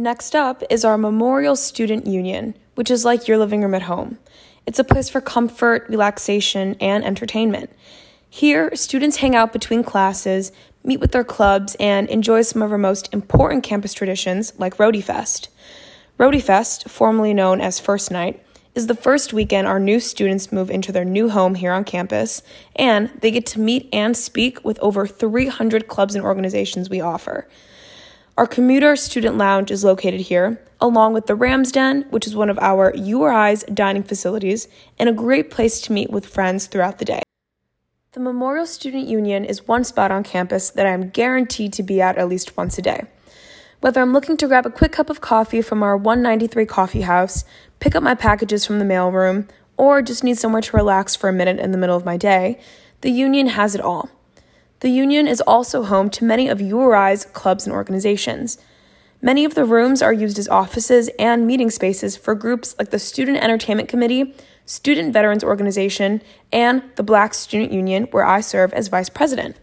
Next up is our Memorial Student Union, which is like your living room at home. It's a place for comfort, relaxation, and entertainment. Here, students hang out between classes, meet with their clubs, and enjoy some of our most important campus traditions like Rhody Fest. Rhody Fest, formerly known as First Night, is the first weekend our new students move into their new home here on campus, and they get to meet and speak with over 300 clubs and organizations we offer. Our commuter student lounge is located here, along with the Ram's Den, which is one of our URI's dining facilities and a great place to meet with friends throughout the day. The Memorial Student Union is one spot on campus that I am guaranteed to be at at least once a day. Whether I'm looking to grab a quick cup of coffee from our 193 coffee house, pick up my packages from the mailroom, or just need somewhere to relax for a minute in the middle of my day, the Union has it all. The Union is also home to many of URI's clubs and organizations. Many of the rooms are used as offices and meeting spaces for groups like the Student Entertainment Committee, Student Veterans Organization, and the Black Student Union, where I serve as vice president.